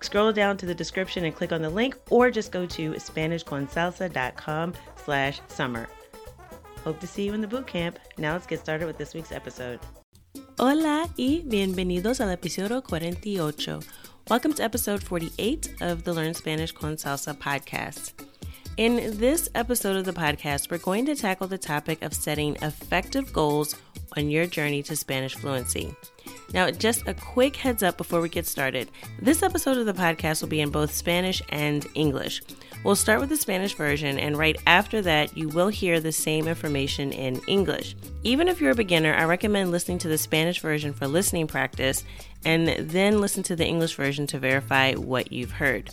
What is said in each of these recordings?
scroll down to the description and click on the link or just go to SpanishConsalsa.com slash summer. Hope to see you in the boot camp. Now let's get started with this week's episode. Hola y bienvenidos al episodio 48. Welcome to episode 48 of the Learn Spanish con Salsa podcast. In this episode of the podcast, we're going to tackle the topic of setting effective goals on your journey to Spanish fluency. Now, just a quick heads up before we get started. This episode of the podcast will be in both Spanish and English. We'll start with the Spanish version, and right after that, you will hear the same information in English. Even if you're a beginner, I recommend listening to the Spanish version for listening practice and then listen to the English version to verify what you've heard.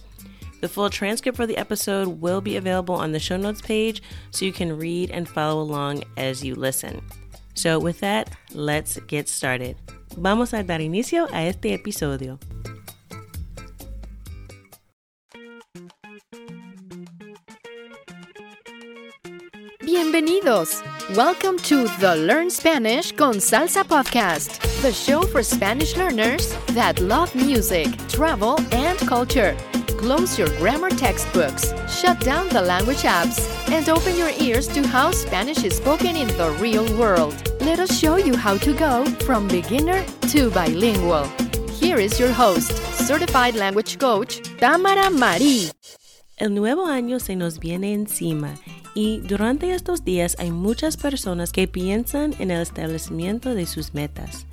The full transcript for the episode will be available on the show notes page so you can read and follow along as you listen. So, with that, let's get started. Vamos a dar inicio a este episodio. Bienvenidos! Welcome to the Learn Spanish con Salsa podcast, the show for Spanish learners that love music, travel, and culture. Close your grammar textbooks, shut down the language apps, and open your ears to how Spanish is spoken in the real world. Let us show you how to go from beginner to bilingual. Here is your host, certified language coach, Tamara Marie. El nuevo año se nos viene encima y durante estos días hay muchas personas que piensan en el establecimiento de sus metas.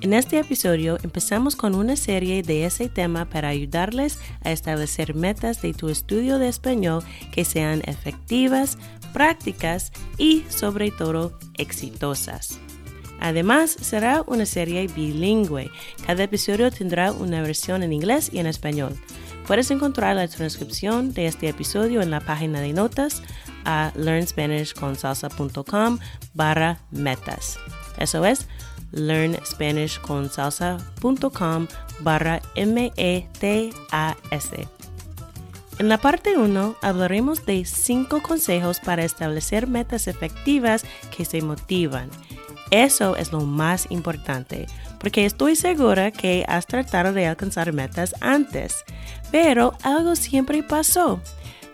En este episodio empezamos con una serie de ese tema para ayudarles a establecer metas de tu estudio de español que sean efectivas, prácticas y sobre todo exitosas. Además, será una serie bilingüe. Cada episodio tendrá una versión en inglés y en español. Puedes encontrar la transcripción de este episodio en la página de notas a learnspanishconsalsa.com barra metas. Eso es learnspanishconsalsa.com barra M-E-T-A-S. En la parte 1 hablaremos de 5 consejos para establecer metas efectivas que se motivan. Eso es lo más importante, porque estoy segura que has tratado de alcanzar metas antes, pero algo siempre pasó.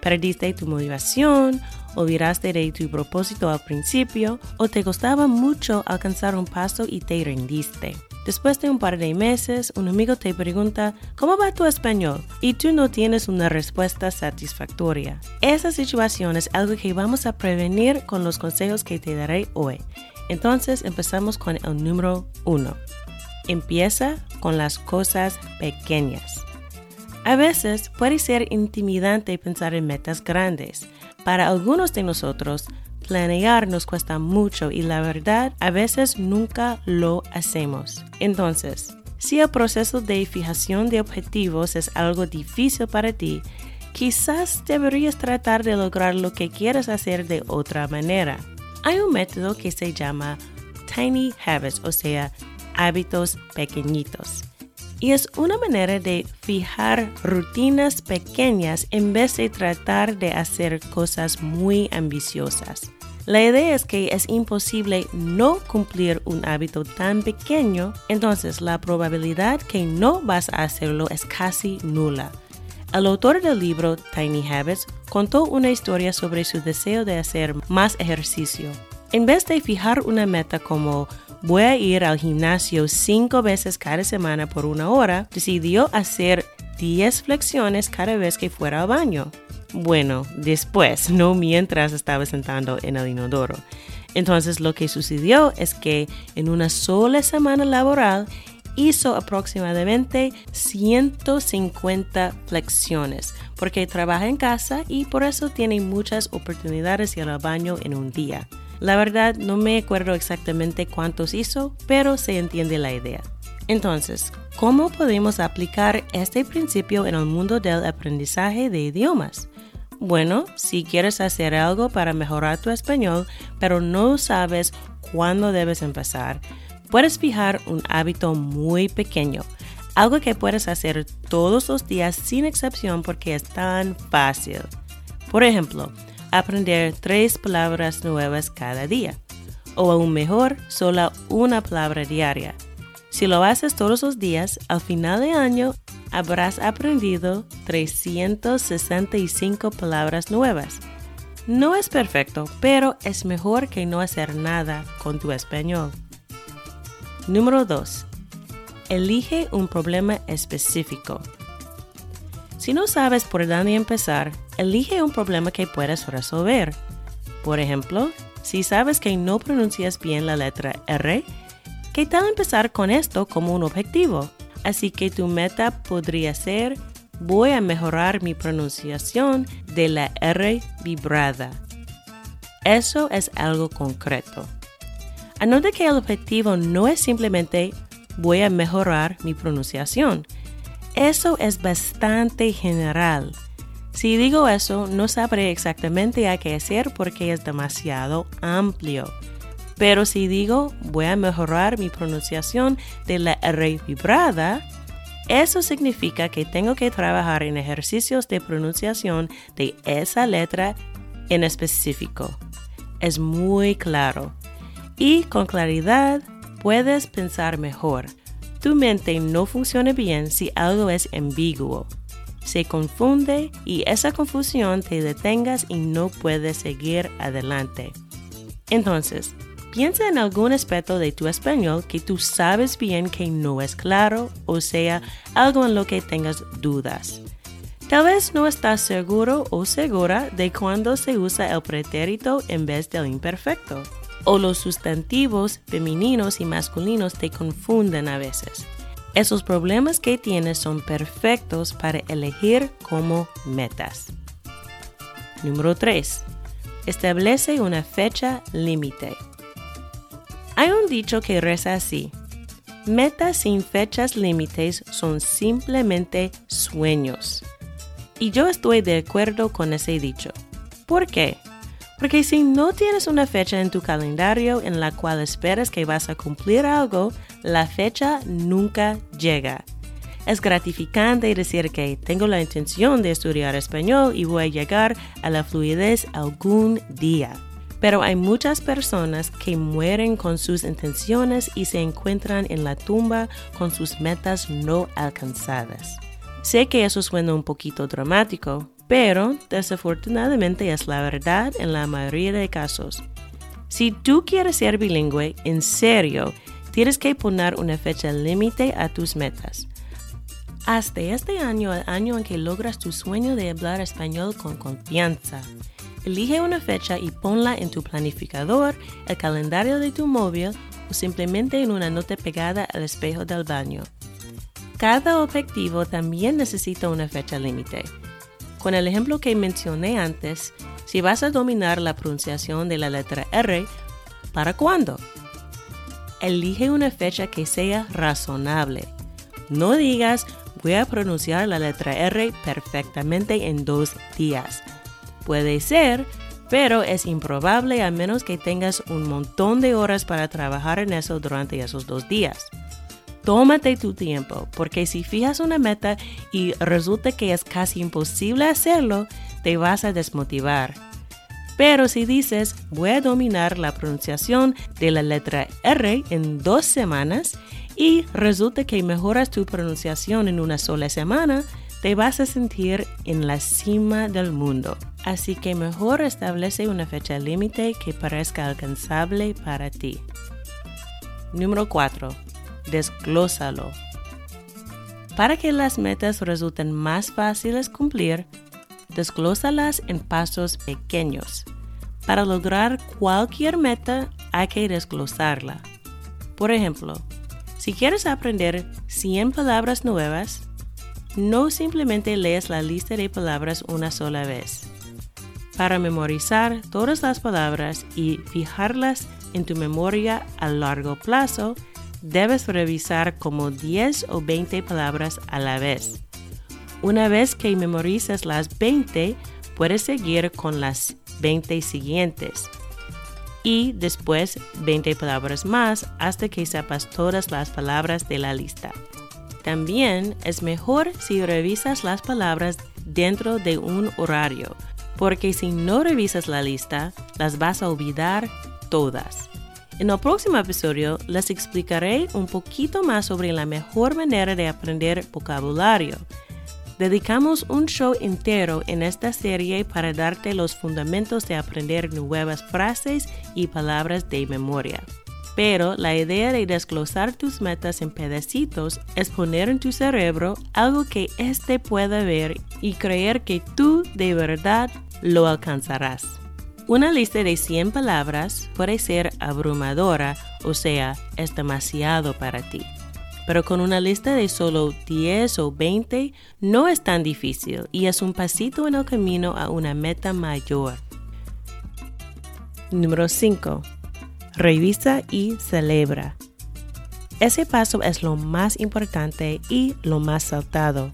Perdiste tu motivación olvidaste de tu propósito al principio o te costaba mucho alcanzar un paso y te rendiste. Después de un par de meses, un amigo te pregunta, ¿cómo va tu español? Y tú no tienes una respuesta satisfactoria. Esa situación es algo que vamos a prevenir con los consejos que te daré hoy. Entonces empezamos con el número uno. Empieza con las cosas pequeñas. A veces puede ser intimidante pensar en metas grandes, para algunos de nosotros, planear nos cuesta mucho y la verdad a veces nunca lo hacemos. Entonces, si el proceso de fijación de objetivos es algo difícil para ti, quizás deberías tratar de lograr lo que quieres hacer de otra manera. Hay un método que se llama Tiny Habits, o sea, hábitos pequeñitos. Y es una manera de fijar rutinas pequeñas en vez de tratar de hacer cosas muy ambiciosas. La idea es que es imposible no cumplir un hábito tan pequeño, entonces la probabilidad que no vas a hacerlo es casi nula. El autor del libro Tiny Habits contó una historia sobre su deseo de hacer más ejercicio. En vez de fijar una meta como voy a ir al gimnasio cinco veces cada semana por una hora, decidió hacer 10 flexiones cada vez que fuera al baño. Bueno, después, no mientras estaba sentando en el inodoro. Entonces lo que sucedió es que en una sola semana laboral hizo aproximadamente 150 flexiones, porque trabaja en casa y por eso tiene muchas oportunidades de ir al baño en un día. La verdad no me acuerdo exactamente cuántos hizo, pero se entiende la idea. Entonces, ¿cómo podemos aplicar este principio en el mundo del aprendizaje de idiomas? Bueno, si quieres hacer algo para mejorar tu español, pero no sabes cuándo debes empezar, puedes fijar un hábito muy pequeño, algo que puedes hacer todos los días sin excepción porque es tan fácil. Por ejemplo, aprender tres palabras nuevas cada día, o aún mejor, solo una palabra diaria. Si lo haces todos los días, al final de año habrás aprendido 365 palabras nuevas. No es perfecto, pero es mejor que no hacer nada con tu español. Número 2. Elige un problema específico. Si no sabes por dónde empezar, elige un problema que puedas resolver. Por ejemplo, si sabes que no pronuncias bien la letra R, ¿qué tal empezar con esto como un objetivo? Así que tu meta podría ser, voy a mejorar mi pronunciación de la R vibrada. Eso es algo concreto. Anote que el objetivo no es simplemente voy a mejorar mi pronunciación. Eso es bastante general. Si digo eso, no sabré exactamente a qué hacer porque es demasiado amplio. Pero si digo voy a mejorar mi pronunciación de la R vibrada, eso significa que tengo que trabajar en ejercicios de pronunciación de esa letra en específico. Es muy claro. Y con claridad puedes pensar mejor. Tu mente no funciona bien si algo es ambiguo. Se confunde y esa confusión te detengas y no puedes seguir adelante. Entonces, Piensa en algún aspecto de tu español que tú sabes bien que no es claro, o sea, algo en lo que tengas dudas. Tal vez no estás seguro o segura de cuándo se usa el pretérito en vez del imperfecto, o los sustantivos femeninos y masculinos te confunden a veces. Esos problemas que tienes son perfectos para elegir como metas. Número 3. Establece una fecha límite. Hay un dicho que reza así. Metas sin fechas límites son simplemente sueños. Y yo estoy de acuerdo con ese dicho. ¿Por qué? Porque si no tienes una fecha en tu calendario en la cual esperas que vas a cumplir algo, la fecha nunca llega. Es gratificante decir que tengo la intención de estudiar español y voy a llegar a la fluidez algún día. Pero hay muchas personas que mueren con sus intenciones y se encuentran en la tumba con sus metas no alcanzadas. Sé que eso suena un poquito dramático, pero desafortunadamente es la verdad en la mayoría de casos. Si tú quieres ser bilingüe, en serio, tienes que poner una fecha límite a tus metas. Hasta este año, el año en que logras tu sueño de hablar español con confianza. Elige una fecha y ponla en tu planificador, el calendario de tu móvil o simplemente en una nota pegada al espejo del baño. Cada objetivo también necesita una fecha límite. Con el ejemplo que mencioné antes, si vas a dominar la pronunciación de la letra R, ¿para cuándo? Elige una fecha que sea razonable. No digas voy a pronunciar la letra R perfectamente en dos días Puede ser, pero es improbable a menos que tengas un montón de horas para trabajar en eso durante esos dos días. Tómate tu tiempo, porque si fijas una meta y resulta que es casi imposible hacerlo, te vas a desmotivar. Pero si dices, voy a dominar la pronunciación de la letra R en dos semanas y resulta que mejoras tu pronunciación en una sola semana, te vas a sentir en la cima del mundo. Así que mejor establece una fecha límite que parezca alcanzable para ti. Número 4. Desglósalo. Para que las metas resulten más fáciles cumplir, desglósalas en pasos pequeños. Para lograr cualquier meta hay que desglosarla. Por ejemplo, si quieres aprender 100 palabras nuevas, no simplemente lees la lista de palabras una sola vez. Para memorizar todas las palabras y fijarlas en tu memoria a largo plazo, debes revisar como 10 o 20 palabras a la vez. Una vez que memorizas las 20, puedes seguir con las 20 siguientes y después 20 palabras más hasta que sepas todas las palabras de la lista. También es mejor si revisas las palabras dentro de un horario, porque si no revisas la lista, las vas a olvidar todas. En el próximo episodio les explicaré un poquito más sobre la mejor manera de aprender vocabulario. Dedicamos un show entero en esta serie para darte los fundamentos de aprender nuevas frases y palabras de memoria. Pero la idea de desglosar tus metas en pedacitos es poner en tu cerebro algo que éste pueda ver y creer que tú de verdad lo alcanzarás. Una lista de 100 palabras puede ser abrumadora, o sea, es demasiado para ti. Pero con una lista de solo 10 o 20 no es tan difícil y es un pasito en el camino a una meta mayor. Número 5. Revisa y celebra. Ese paso es lo más importante y lo más saltado.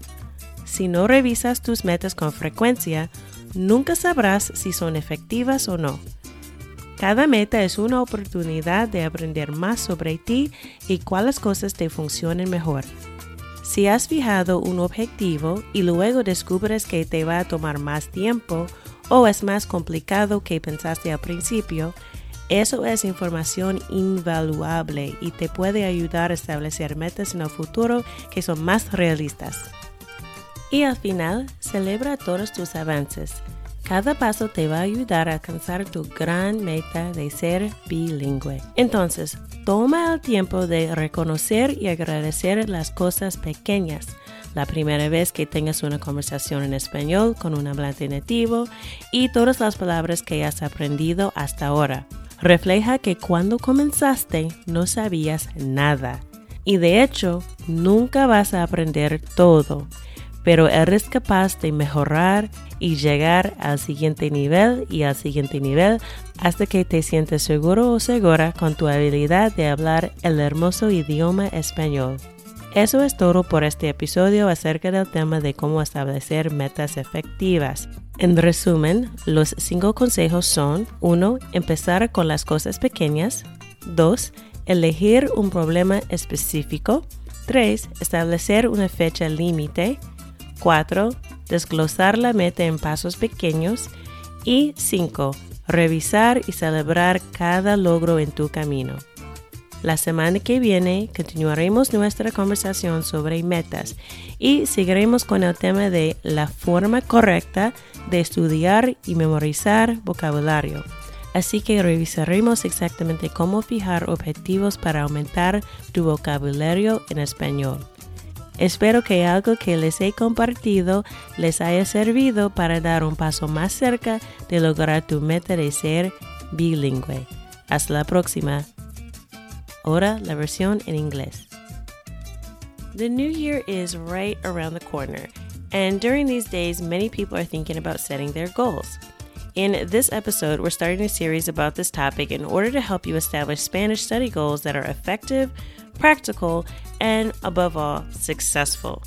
Si no revisas tus metas con frecuencia, nunca sabrás si son efectivas o no. Cada meta es una oportunidad de aprender más sobre ti y cuáles cosas te funcionan mejor. Si has fijado un objetivo y luego descubres que te va a tomar más tiempo o es más complicado que pensaste al principio, eso es información invaluable y te puede ayudar a establecer metas en el futuro que son más realistas. Y al final, celebra todos tus avances. Cada paso te va a ayudar a alcanzar tu gran meta de ser bilingüe. Entonces, toma el tiempo de reconocer y agradecer las cosas pequeñas. La primera vez que tengas una conversación en español con un hablante nativo y todas las palabras que has aprendido hasta ahora. Refleja que cuando comenzaste no sabías nada. Y de hecho, nunca vas a aprender todo pero eres capaz de mejorar y llegar al siguiente nivel y al siguiente nivel hasta que te sientes seguro o segura con tu habilidad de hablar el hermoso idioma español. Eso es todo por este episodio acerca del tema de cómo establecer metas efectivas. En resumen, los cinco consejos son 1. Empezar con las cosas pequeñas. 2. Elegir un problema específico. 3. Establecer una fecha límite. 4. Desglosar la meta en pasos pequeños. Y 5. Revisar y celebrar cada logro en tu camino. La semana que viene continuaremos nuestra conversación sobre metas y seguiremos con el tema de la forma correcta de estudiar y memorizar vocabulario. Así que revisaremos exactamente cómo fijar objetivos para aumentar tu vocabulario en español. Espero que algo que les he compartido les haya servido para dar un paso más cerca de lograr tu meta de ser bilingüe. Hasta la próxima. Ahora la versión en inglés. The new year is right around the corner, and during these days, many people are thinking about setting their goals. In this episode, we're starting a series about this topic in order to help you establish Spanish study goals that are effective, practical, and above all, successful.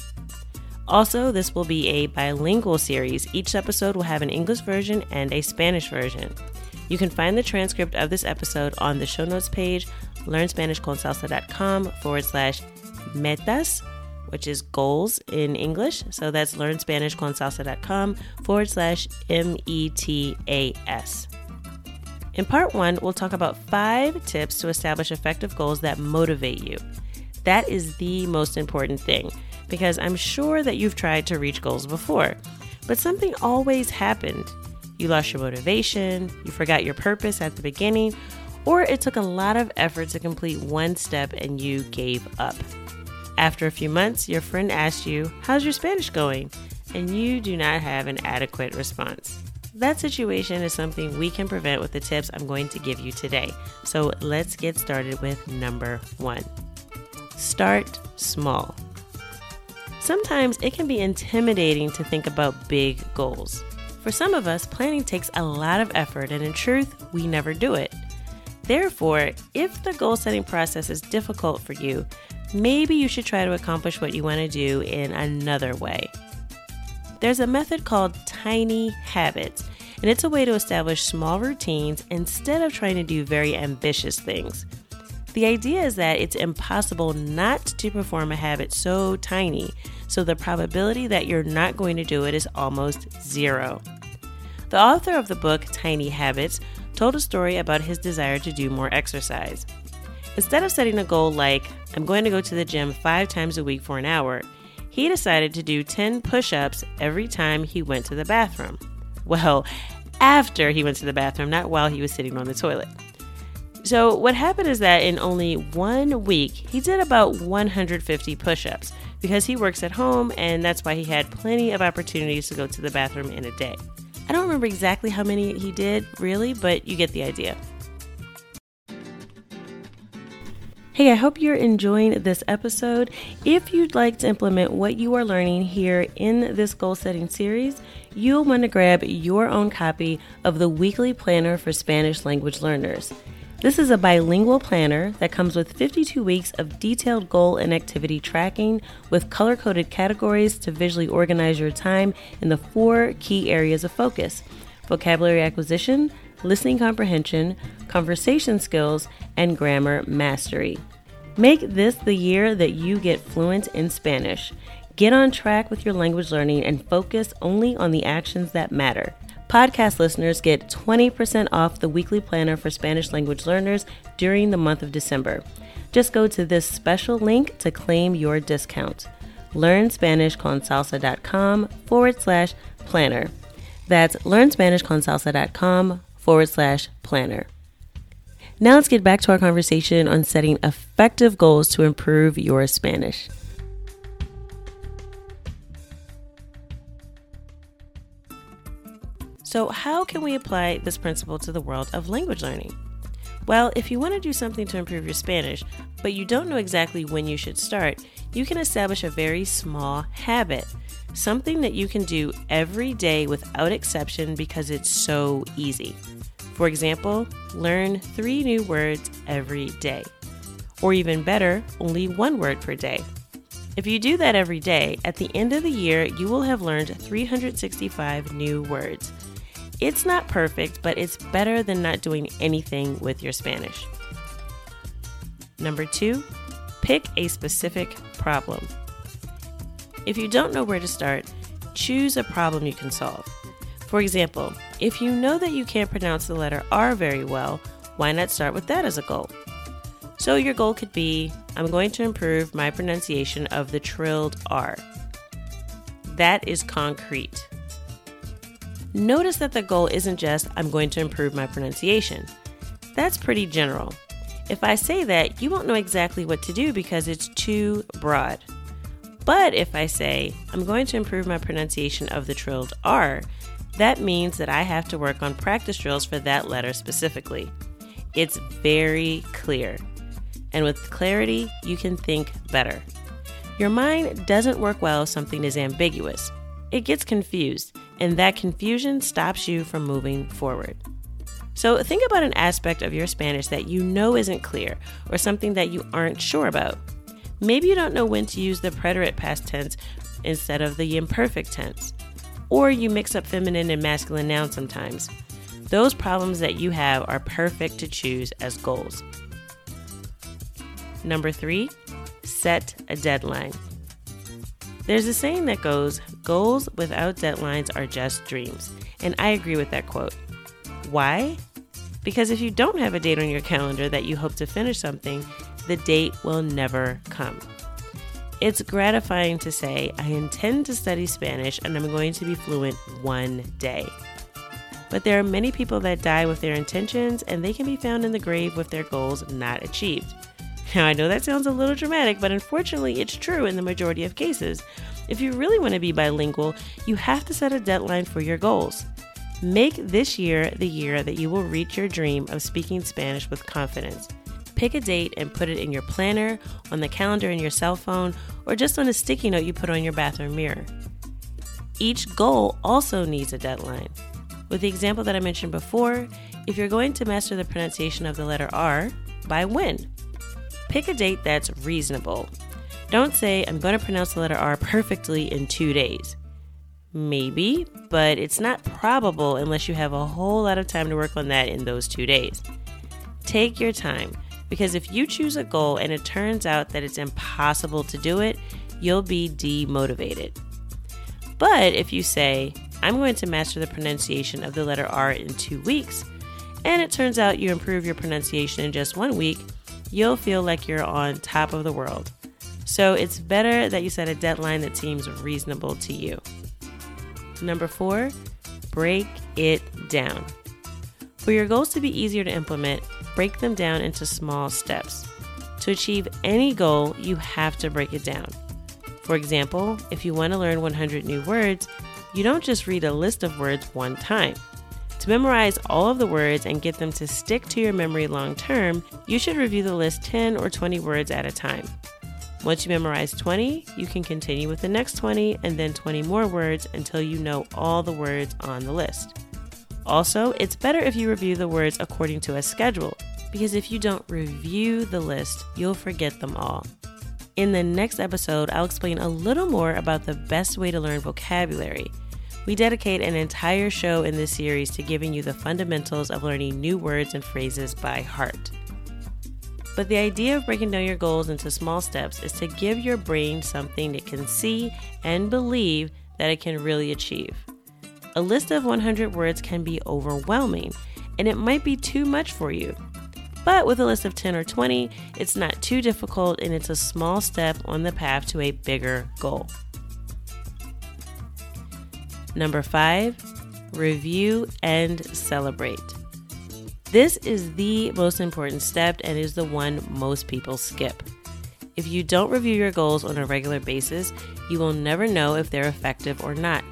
Also, this will be a bilingual series. Each episode will have an English version and a Spanish version. You can find the transcript of this episode on the show notes page, learnspanishconsalsa.com forward slash metas, which is goals in English. So that's learnspanishconsalsa.com forward slash M E T A S. In part one, we'll talk about five tips to establish effective goals that motivate you. That is the most important thing because I'm sure that you've tried to reach goals before, but something always happened. You lost your motivation, you forgot your purpose at the beginning, or it took a lot of effort to complete one step and you gave up. After a few months, your friend asks you, How's your Spanish going? And you do not have an adequate response. That situation is something we can prevent with the tips I'm going to give you today. So let's get started with number one start small. Sometimes it can be intimidating to think about big goals. For some of us, planning takes a lot of effort, and in truth, we never do it. Therefore, if the goal setting process is difficult for you, maybe you should try to accomplish what you want to do in another way. There's a method called tiny habits, and it's a way to establish small routines instead of trying to do very ambitious things. The idea is that it's impossible not to perform a habit so tiny, so the probability that you're not going to do it is almost zero. The author of the book Tiny Habits told a story about his desire to do more exercise. Instead of setting a goal like, I'm going to go to the gym five times a week for an hour, he decided to do 10 push ups every time he went to the bathroom. Well, after he went to the bathroom, not while he was sitting on the toilet. So, what happened is that in only one week, he did about 150 push ups because he works at home and that's why he had plenty of opportunities to go to the bathroom in a day. I don't remember exactly how many he did, really, but you get the idea. Hey, I hope you're enjoying this episode. If you'd like to implement what you are learning here in this goal setting series, you'll want to grab your own copy of the weekly planner for Spanish language learners. This is a bilingual planner that comes with 52 weeks of detailed goal and activity tracking with color coded categories to visually organize your time in the four key areas of focus vocabulary acquisition, listening comprehension, conversation skills, and grammar mastery. Make this the year that you get fluent in Spanish. Get on track with your language learning and focus only on the actions that matter. Podcast listeners get 20% off the weekly planner for Spanish language learners during the month of December. Just go to this special link to claim your discount. LearnSpanishConsalsa.com forward slash planner. That's LearnSpanishConsalsa.com forward slash planner. Now let's get back to our conversation on setting effective goals to improve your Spanish. So, how can we apply this principle to the world of language learning? Well, if you want to do something to improve your Spanish, but you don't know exactly when you should start, you can establish a very small habit, something that you can do every day without exception because it's so easy. For example, learn three new words every day. Or even better, only one word per day. If you do that every day, at the end of the year, you will have learned 365 new words. It's not perfect, but it's better than not doing anything with your Spanish. Number two, pick a specific problem. If you don't know where to start, choose a problem you can solve. For example, if you know that you can't pronounce the letter R very well, why not start with that as a goal? So, your goal could be I'm going to improve my pronunciation of the trilled R. That is concrete. Notice that the goal isn't just, I'm going to improve my pronunciation. That's pretty general. If I say that, you won't know exactly what to do because it's too broad. But if I say, I'm going to improve my pronunciation of the trilled R, that means that I have to work on practice drills for that letter specifically. It's very clear. And with clarity, you can think better. Your mind doesn't work well if something is ambiguous, it gets confused and that confusion stops you from moving forward. So, think about an aspect of your Spanish that you know isn't clear or something that you aren't sure about. Maybe you don't know when to use the preterite past tense instead of the imperfect tense, or you mix up feminine and masculine nouns sometimes. Those problems that you have are perfect to choose as goals. Number three, set a deadline. There's a saying that goes, goals without deadlines are just dreams. And I agree with that quote. Why? Because if you don't have a date on your calendar that you hope to finish something, the date will never come. It's gratifying to say, I intend to study Spanish and I'm going to be fluent one day. But there are many people that die with their intentions and they can be found in the grave with their goals not achieved. Now, I know that sounds a little dramatic, but unfortunately, it's true in the majority of cases. If you really want to be bilingual, you have to set a deadline for your goals. Make this year the year that you will reach your dream of speaking Spanish with confidence. Pick a date and put it in your planner, on the calendar in your cell phone, or just on a sticky note you put on your bathroom mirror. Each goal also needs a deadline. With the example that I mentioned before, if you're going to master the pronunciation of the letter R, by when? Pick a date that's reasonable. Don't say, I'm going to pronounce the letter R perfectly in two days. Maybe, but it's not probable unless you have a whole lot of time to work on that in those two days. Take your time, because if you choose a goal and it turns out that it's impossible to do it, you'll be demotivated. But if you say, I'm going to master the pronunciation of the letter R in two weeks, and it turns out you improve your pronunciation in just one week, you'll feel like you're on top of the world. So it's better that you set a deadline that seems reasonable to you. Number four, break it down. For your goals to be easier to implement, break them down into small steps. To achieve any goal, you have to break it down. For example, if you want to learn 100 new words, you don't just read a list of words one time. To memorize all of the words and get them to stick to your memory long term, you should review the list 10 or 20 words at a time. Once you memorize 20, you can continue with the next 20 and then 20 more words until you know all the words on the list. Also, it's better if you review the words according to a schedule, because if you don't review the list, you'll forget them all. In the next episode, I'll explain a little more about the best way to learn vocabulary we dedicate an entire show in this series to giving you the fundamentals of learning new words and phrases by heart. But the idea of breaking down your goals into small steps is to give your brain something it can see and believe that it can really achieve. A list of 100 words can be overwhelming, and it might be too much for you. But with a list of 10 or 20, it's not too difficult and it's a small step on the path to a bigger goal. Number five, review and celebrate. This is the most important step and is the one most people skip. If you don't review your goals on a regular basis, you will never know if they're effective or not.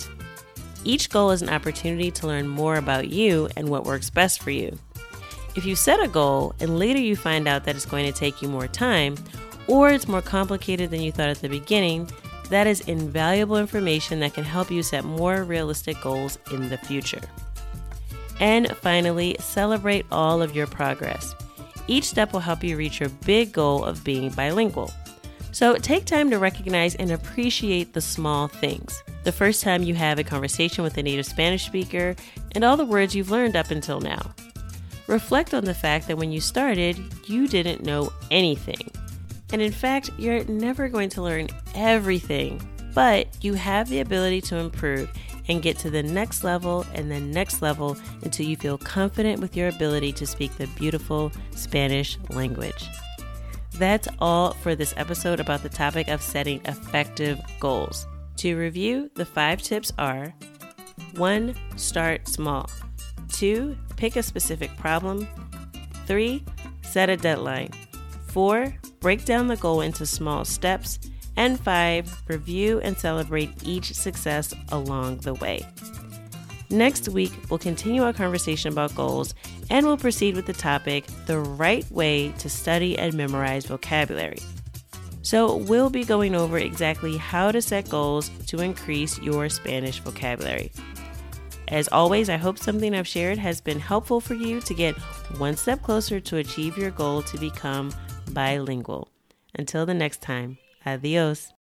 Each goal is an opportunity to learn more about you and what works best for you. If you set a goal and later you find out that it's going to take you more time, or it's more complicated than you thought at the beginning, that is invaluable information that can help you set more realistic goals in the future. And finally, celebrate all of your progress. Each step will help you reach your big goal of being bilingual. So take time to recognize and appreciate the small things. The first time you have a conversation with a native Spanish speaker, and all the words you've learned up until now. Reflect on the fact that when you started, you didn't know anything. And in fact, you're never going to learn everything, but you have the ability to improve and get to the next level and the next level until you feel confident with your ability to speak the beautiful Spanish language. That's all for this episode about the topic of setting effective goals. To review, the five tips are 1. Start small. 2. Pick a specific problem. 3. Set a deadline. 4 break down the goal into small steps, and five, review and celebrate each success along the way. Next week, we'll continue our conversation about goals and we'll proceed with the topic the right way to study and memorize vocabulary. So, we'll be going over exactly how to set goals to increase your Spanish vocabulary. As always, I hope something I've shared has been helpful for you to get one step closer to achieve your goal to become bilingual. Until the next time, adios.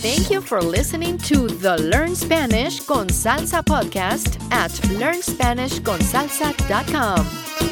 Thank you for listening to the Learn Spanish con Salsa podcast at learnspanishconsalsa.com.